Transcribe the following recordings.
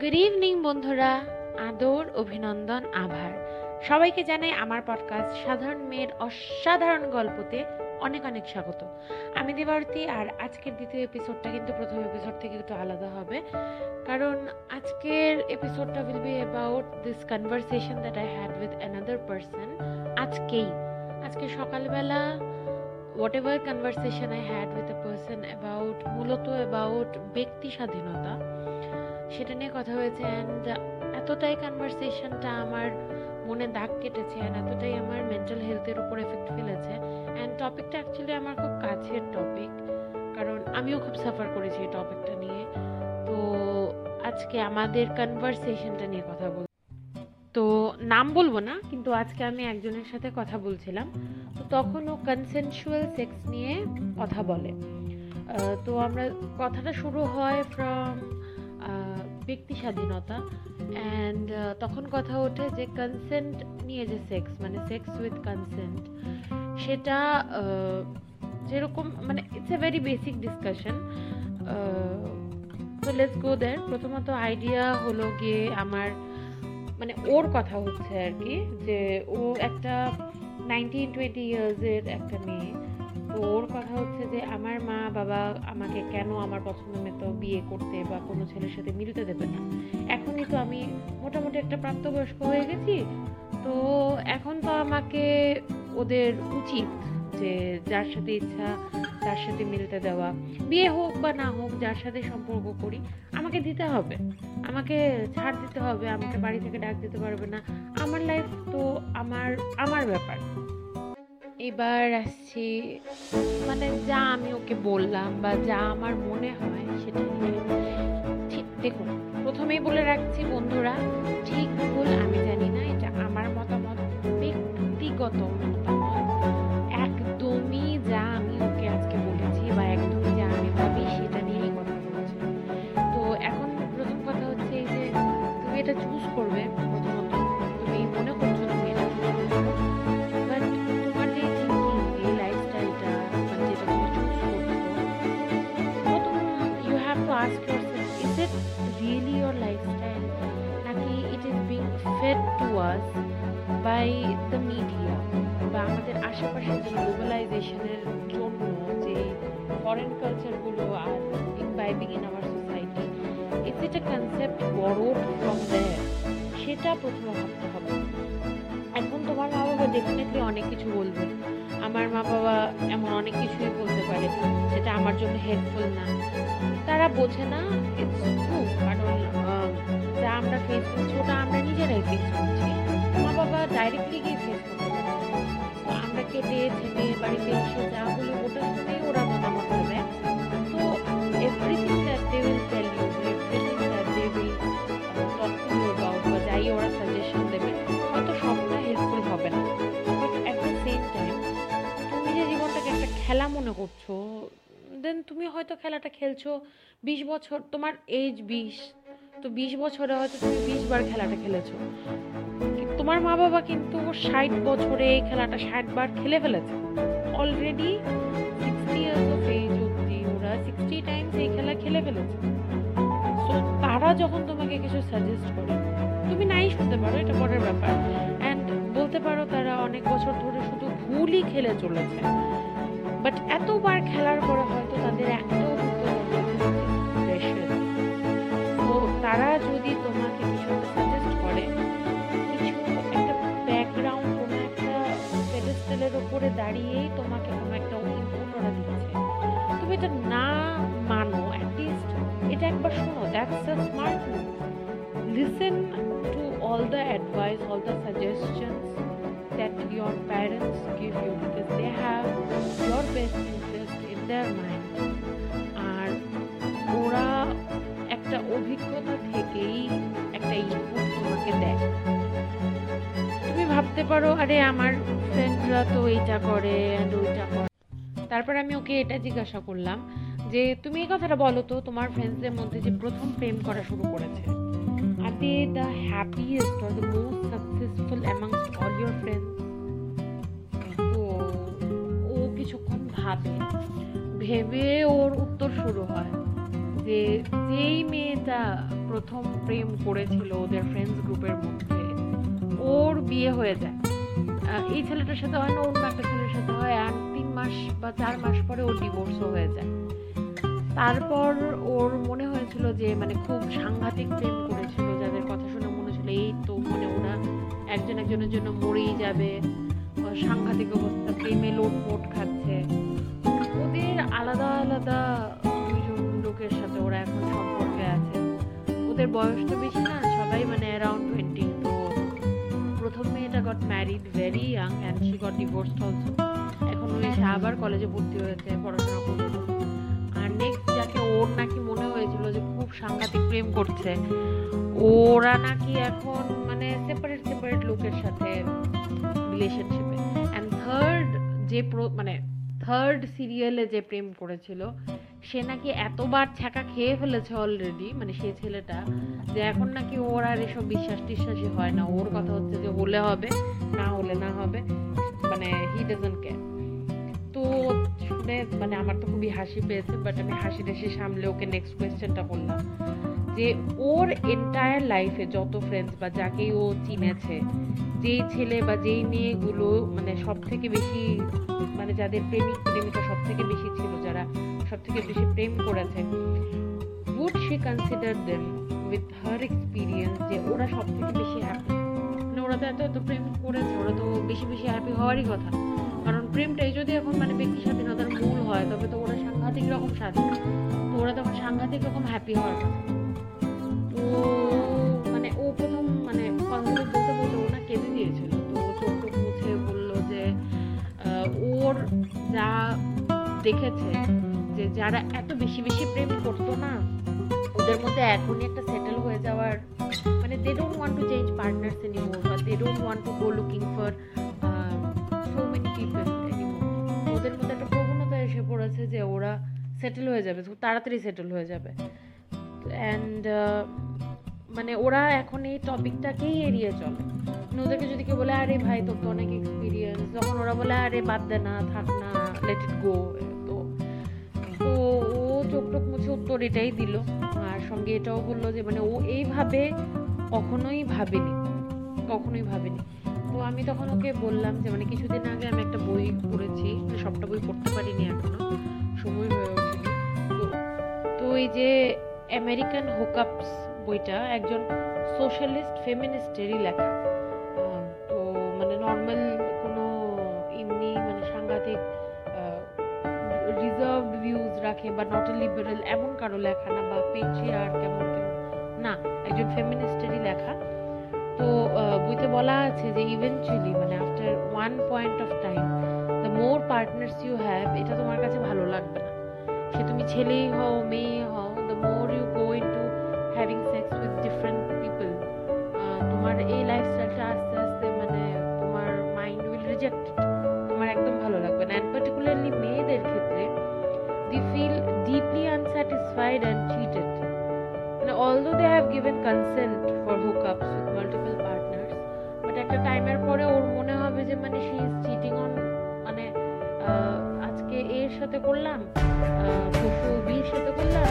Good evening বন্ধুরা। আদর, অভিনন্দন, আভার। সবাইকে জানাই আমার পডকাস্ট সাধারণ মেয়ের অসাধারণ গল্পতে অনেক অনেক স্বাগত। আমি দেবারতী আর আজকের দ্বিতীয় এপিসোডটা কিন্তু প্রথম এপিসোড থেকে একটু আলাদা হবে। কারণ আজকের এপিসোডটা will be about this conversation that I had with another person আজকেই। আজকে সকালবেলা whatever conversation I had with a person about মূলত অ্যাবাউট ব্যক্তি স্বাধীনতা। সেটা নিয়ে কথা হয়েছে অ্যান্ড এতটাই কনভারসেশনটা আমার মনে দাগ কেটেছে অ্যান্ড এতটাই আমার মেন্টাল হেলথের উপর এফেক্ট ফেলেছে অ্যান্ড টপিকটা অ্যাকচুয়ালি আমার খুব কাছের টপিক কারণ আমিও খুব সাফার করেছি এই টপিকটা নিয়ে। তো আজকে আমাদের কনভারসেশনটা নিয়ে কথা বল তো নাম বলব না, কিন্তু আজকে আমি একজনের সাথে কথা বলছিলাম। তো তখন ও কনসেনশুয়াল সেক্স নিয়ে কথা বলে। তো আমরা কথাটা শুরু হয় ফ্রম ব্যক্তি স্বাধীনতা অ্যান্ড তখন কথা ওঠে যে কনসেন্ট নিয়ে যে সেক্স মানে সেক্স উইথ কনসেন্ট সেটা যেরকম মানে it's a very basic discussion তো লেটস গো দেয়ার প্রথমত আইডিয়া হলো গিয়ে আমার মানে ওর কথা হচ্ছে আর কি, যে ও একটা নাইনটিন টোয়েন্টি ইয়ার্সের একটা মেয়ে তো ওর কথা হচ্ছে যে আমার মা, বাবা আমাকে কেন আমার পছন্দ মতো বিয়ে করতে বা কোনো ছেলের সাথে মিলতে দেবে না? এখনই তো আমি মোটামুটি একটা প্রাপ্তবয়স্ক হয়ে গেছি। তো এখন তো আমাকে ওদের উচিত যে যার সাথে ইচ্ছা, তার সাথে মিলতে দেওয়া, বিয়ে হোক বা না হোক, যার সাথে সম্পর্ক করি, আমাকে দিতে হবে। আমাকে ছাড় দিতে হবে, আমাকে বাড়ি থেকে ডাক দিতে পারবে না। আমার লাইফ তো আমার আমার ব্যাপার। এবার আসছি মানে যা আমি ওকে বললাম বা যা আমার মনে হয় সেটা নিয়ে ঠিক, দেখুন, প্রথমেই বলে রাখছি বন্ধুরা, ঠিক ভুল আমি জানি না, এটা আমার মতামত, ব্যক্তিগত fed to us by the media বা আমাদের আশেপাশে যে গ্লোবালাইজেশনের জন্য যে foreign কালচারগুলো are imbibing in our society it's it a concept borrowed from there সেটা প্রথমে ভাবতে হবে। এখন তোমার মা বাবা ডেফিনেটলি অনেক কিছু বলবে। আমার মা বাবা এমন অনেক কিছুই বলতে পারে যেটা আমার জন্য হেল্পফুল না। তারা বোঝে না ইটস আমরা ফেস করছি, ওটা আমরা নিজেরাই ফেস করছি। মা বাবা ডাইরেক্টলি গিয়ে ফেস করতে তো আমরা কেটে, ছেলে, বাড়িতে এসে যা বলি, ওটা শুনেই ওরা মতামত দেয় তো everything that they will tell you everything that they will talk to you about বা যাই ওরা সাজেশন দেবে হয়তো সবটা হেল্পফুল হবে না। But at the same time তুমি যে জীবনটাকে একটা খেলা মনে করছ দেন তুমি হয়তো খেলাটা খেলছো, বিশ বছর, তোমার এজ বিশ, তো বিশ বছরে হয়তো তুমি বিশ বার খেলাটা খেলেছো। তোমার মা বাবা কিন্তু ষাট বছরে এই খেলাটা ষাট বার খেলে ফেলেছে। Already sixty years of age অব্দি ওরা সিক্সটি টাইমস এই খেলা খেলে ফেলেছে। সো তারা যখন তোমাকে কিছু সাজেস্ট করে, তুমি নাই শুনতে পারো, এটা পরের ব্যাপার। অ্যান্ড বলতে পারো তারা অনেক বছর ধরে শুধু ভুলই খেলে চলেছে। বাট এতবার খেলার পরে হয়তো তাদের একটাও তো তারা যদি তোমাকে কিছু সাজেস্ট করে, কিছু একটা ব্যাকগ্রাউন্ড কোনো একটা পেডেস্টেলের ওপরে দাঁড়িয়েই তোমাকে কোনো একটা ইনপুট ওরা দিচ্ছে। তুমি এটা না মানো অ্যাটলিস্ট এটা একবার শোনো that's a smart listen to all the advice all the suggestions that your parents give you their mind আর ওরা একটা অভিজ্ঞতা থেকেই একটা ইনপুট তোমাকে দেয়। তুমি ভাবতে পারো, আরে, আমার ফ্রেন্ডরা তো এইটা করে অ্যান্ড ওইটা করে। তারপর আমি ওকে এটা জিজ্ঞাসা করলাম যে, তুমি এই কথাটা বলো তো, তোমার ফ্রেন্ডসদের মধ্যে যে প্রথম প্রেম করা শুরু করেছে আর they the happiest or the most successful amongst all your friends তো ও কিছুক্ষণ ভাবে ভেবে ওর উত্তর শুরু হয় যে যেই মেয়েটা প্রথম প্রেম করেছিল ওদের ফ্রেন্ডস গ্রুপের মধ্যে, ওর বিয়ে হয়ে যায়। এই ছেলেটার সাথে হয় না, অন্য একটা ছেলের সাথে হয়, আর তিন মাস বা চার মাস পরে ওর ডিভোর্সও হয়ে যায়। তারপর ওর মনে হয়েছিল যে মানে খুব সাংঘাতিক প্রেম করেছিল, যাদের কথা শুনে মনে হচ্ছিল এই তো মানে ওরা একজন একজনের জন্য মরেই যাবে। সাংঘাতিক অবস্থা, প্রেমে লোটপোট খাচ্ছে। ওদের আলাদা আলাদা দুইজন লোকের সাথে ওরা এখন সম্পর্কে আছে। ওদের বয়স তো বেশি না সবাই মানে অ্যারাউন্ড টোয়েন্টি তো প্রথম মেয়েটা got married very young and she got divorce also এখন ওই সে আবার কলেজে ভর্তি হয়েছে পড়াশোনা করছে। আর নেক্সট যাকে ওর নাকি মনে হয়েছিল যে খুব সাংঘাতিক প্রেম করছে ওরা নাকি এখন মানে সেপারেট সেপারেট লোকের সাথে রিলেশনশিপে অ্যান্ড থার্ড যে প্র- মানে থার্ড সিরিয়ালে যে প্রেম করেছিল, সে নাকি এতবার ছ্যাঁকা খেয়ে ফেলেছে অলরেডি মানে সে ছেলেটা, যে এখন নাকি ওর আর এসব বিশ্বাস টিশ্বাসই হয় না। ওর কথা হচ্ছে যে হলে হবে, না হলে না হবে মানে হি ডাজন্ট কেয়ার তো শুনে মানে আমার তো খুবই হাসি পেয়েছে বাট আমি হাসি টাসি সামলে ওকে নেক্সট কোয়েশ্চেনটা করলাম। যে ওর এন্টায়ার লাইফে যত ফ্রেন্ডস বা যাকেই ও চিনেছে, যেই ছেলে বা যেই মেয়েগুলো মানে সব থেকে বেশি মানে যাদের প্রেমিক প্রেমিকা সব থেকে বেশি ছিল, যারা সব থেকে বেশি প্রেম করেছে, would she consider them with her experience যে ওরা সব থেকে বেশি হ্যাপি মানে ওরা তো এত এত প্রেম করেছে, ওরা তো বেশি বেশি হ্যাপি হওয়ারই কথা। কারণ প্রেমটাই যদি এখন মানে ব্যক্তি স্বাধীনতার মূল হয়, তবে তো ওরা সাংঘাতিক রকম স্বাধীন। তো ওরা তখন সাংঘাতিক রকম হ্যাপি হওয়ার কথা। তো মানে ও প্রথম মানে কথাগুলো বলতে বলতে ও না কেঁদে দিয়েছিল। তো ও চোখ টোক মুছে বলল যে ওর যা দেখেছে যে যারা এত বেশি বেশি প্রেম করতো না, ওদের মধ্যে এখনই একটা সেটেল হয়ে যাওয়ার মানে they don't want to change partners anymore বা they don't want to go looking for so many people ওদের মধ্যে একটা প্রবণতা এসে পড়েছে যে ওরা সেটেল হয়ে যাবে খুব তাড়াতাড়ি সেটেল হয়ে যাবে। অ্যান্ড মানে ওরা এখন এই টপিকটাকেই এড়িয়ে চলে। ওদেরকে যদি কেউ বলে, আরে ভাই, তোর তো অনেক এক্সপিরিয়েন্স যখন ওরা বলে, আরে, বাদ দে না, থাক না লেট ইট গো তো তো ও চোখ টোক মুছে উত্তর এটাই দিল। আর সঙ্গে এটাও বলল যে মানে ও এইভাবে কখনোই ভাবেনি কখনোই ভাবেনি। তো আমি তখন ওকে বললাম যে মানে কিছুদিন আগে আমি একটা বই পড়েছি মানে সবটা বই পড়তে পারিনি এখনও, সময় হয়ে ওঠেনি। তো এই যে আমেরিকান হোকআপস বইটা একজন সোশ্যালিস্ট ফেমিনিস্টেরই লেখা। তো মানে নর্মাল কোনো এমনি মানে সাংঘাতিক রিজার্ভ ভিউজ রাখে বা নট লিবারেল এমন কারও লেখা না বা পেট্রিয়ার কেমন কেউ না, একজন ফেমিনিস্টেরই লেখা। তো বইতে বলা আছে যে ইভেনচুয়ালি মানে after one point of time the more partners you have এটা তোমার কাছে ভালো লাগবে না। সে তুমি ছেলেই হও, মেয়ে হও the more you go in having sex with different people তোমার এই লাইফস্টাইলটা আস্তে আস্তে মানে তোমার মাইন্ড উইল রিজেক্ট তোমার একদম ভালো লাগবে না। অ্যান্ড পার্টিকুলারলি মেয়েদের ক্ষেত্রে they feel deeply unsatisfied and cheated মানে although they have given consent for hookups with multiple partners but একটা টাইমের পরে ওর মনে হবে যে মানে শি ইজ চিটিং অন মানে আজকে এর সাথে করলাম পরশু বির সাথে করলাম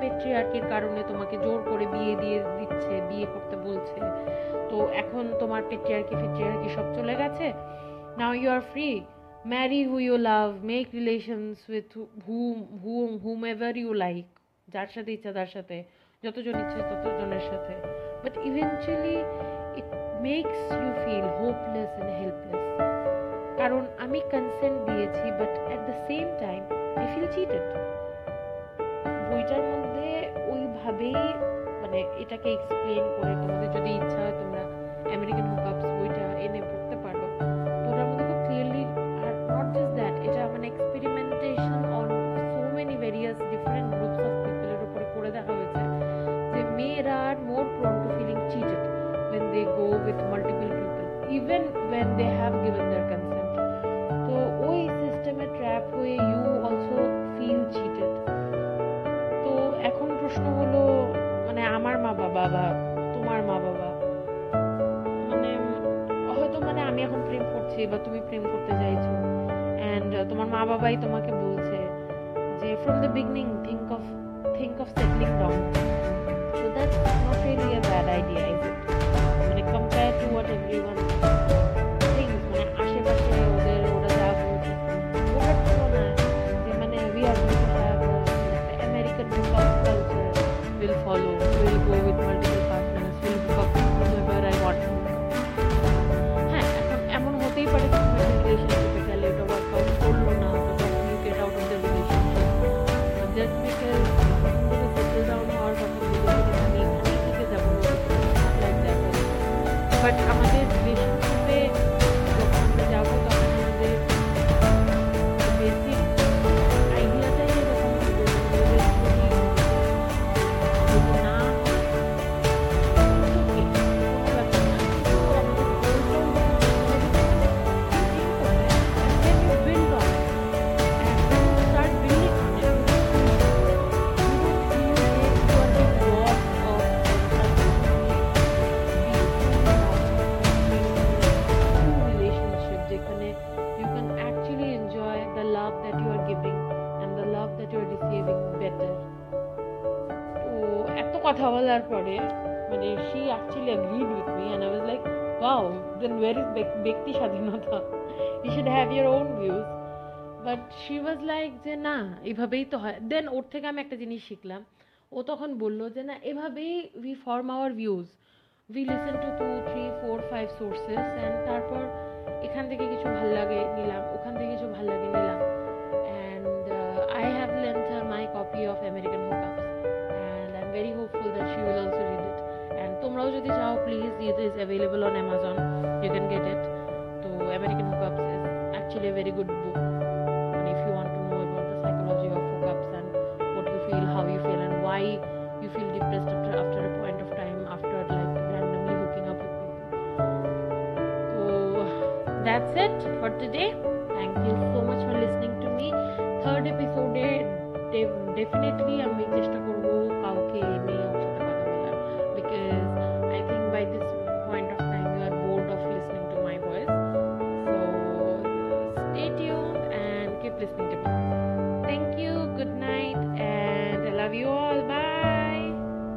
পেট্রিয়ার্কির কারণে তোমাকে জোর করে বিয়ে দিয়ে দিচ্ছে, বিয়ে করতে বলছে। তো এখন তোমার পেট্রিয়ার্কি ফেট্রিয়ার্কি সব চলে গেছে। Now you are free marry who you love make relations with whom whom whomever you like যার সাথে ইচ্ছা, তার সাথে। যতজন ইচ্ছে, ততজনের সাথে। But eventually it makes you feel hopeless and helpless কারণ আমি কনসেন্ট দিয়েছি but at the same time I feel cheated বইটার মধ্যে ওইভাবেই মানে এটাকে এক্সপ্লেন করে তোমাদের যদি ইচ্ছা হয় তোমরা আমেরিকান হুকআপস বইটা এনে পড়তে পারো। তো ওটার মধ্যে খুব ক্লিয়ারলি আর নট জাস্ট দ্যাট এটা মানে experimentation on so many various different groups of পিপলের উপরে করে দেখা হয়েছে যে মেয়েরা are more prone to feeling cheated when they go with multiple people, even when they have given their consent. তো ওই সিস্টেমে ট্র্যাপ হয়ে ইউ অলসো ফিল চিটেড প্রশ্ন হলো মানে আমার মা বাবা বা তোমার মা বাবা? মানে হয়তো মানে আমি এখন প্রেম করছি বা তুমি প্রেম করতে চাইছো। অ্যান্ড তোমার মা বাবাই তোমাকে বলছে যে from the beginning think of think of settling down so that's not really a bad idea is it মানে কম্পেয়ার টু হোয়াট এভরিওয়ান কথা বলার পরে মানে actually agreed with me and I was like, wow, then where is ব্যক- ব্যক্তি স্বাধীনতা? You should have your own views. But she was like যে, না, এভাবেই তো হয়। দেন ওর থেকে আমি একটা জিনিস শিখলাম। ও তখন বলল যে, না, এভাবেই we form our views we listen to two three four five sources and তারপর এখান থেকে কিছু ভালো লাগে নিলাম, ওখান থেকে কিছু ভালো লাগে নিলাম। that's it for today. Thank you so much for listening to me. Third episode, definitely আমি চেষ্টা করবো কাউকে এনে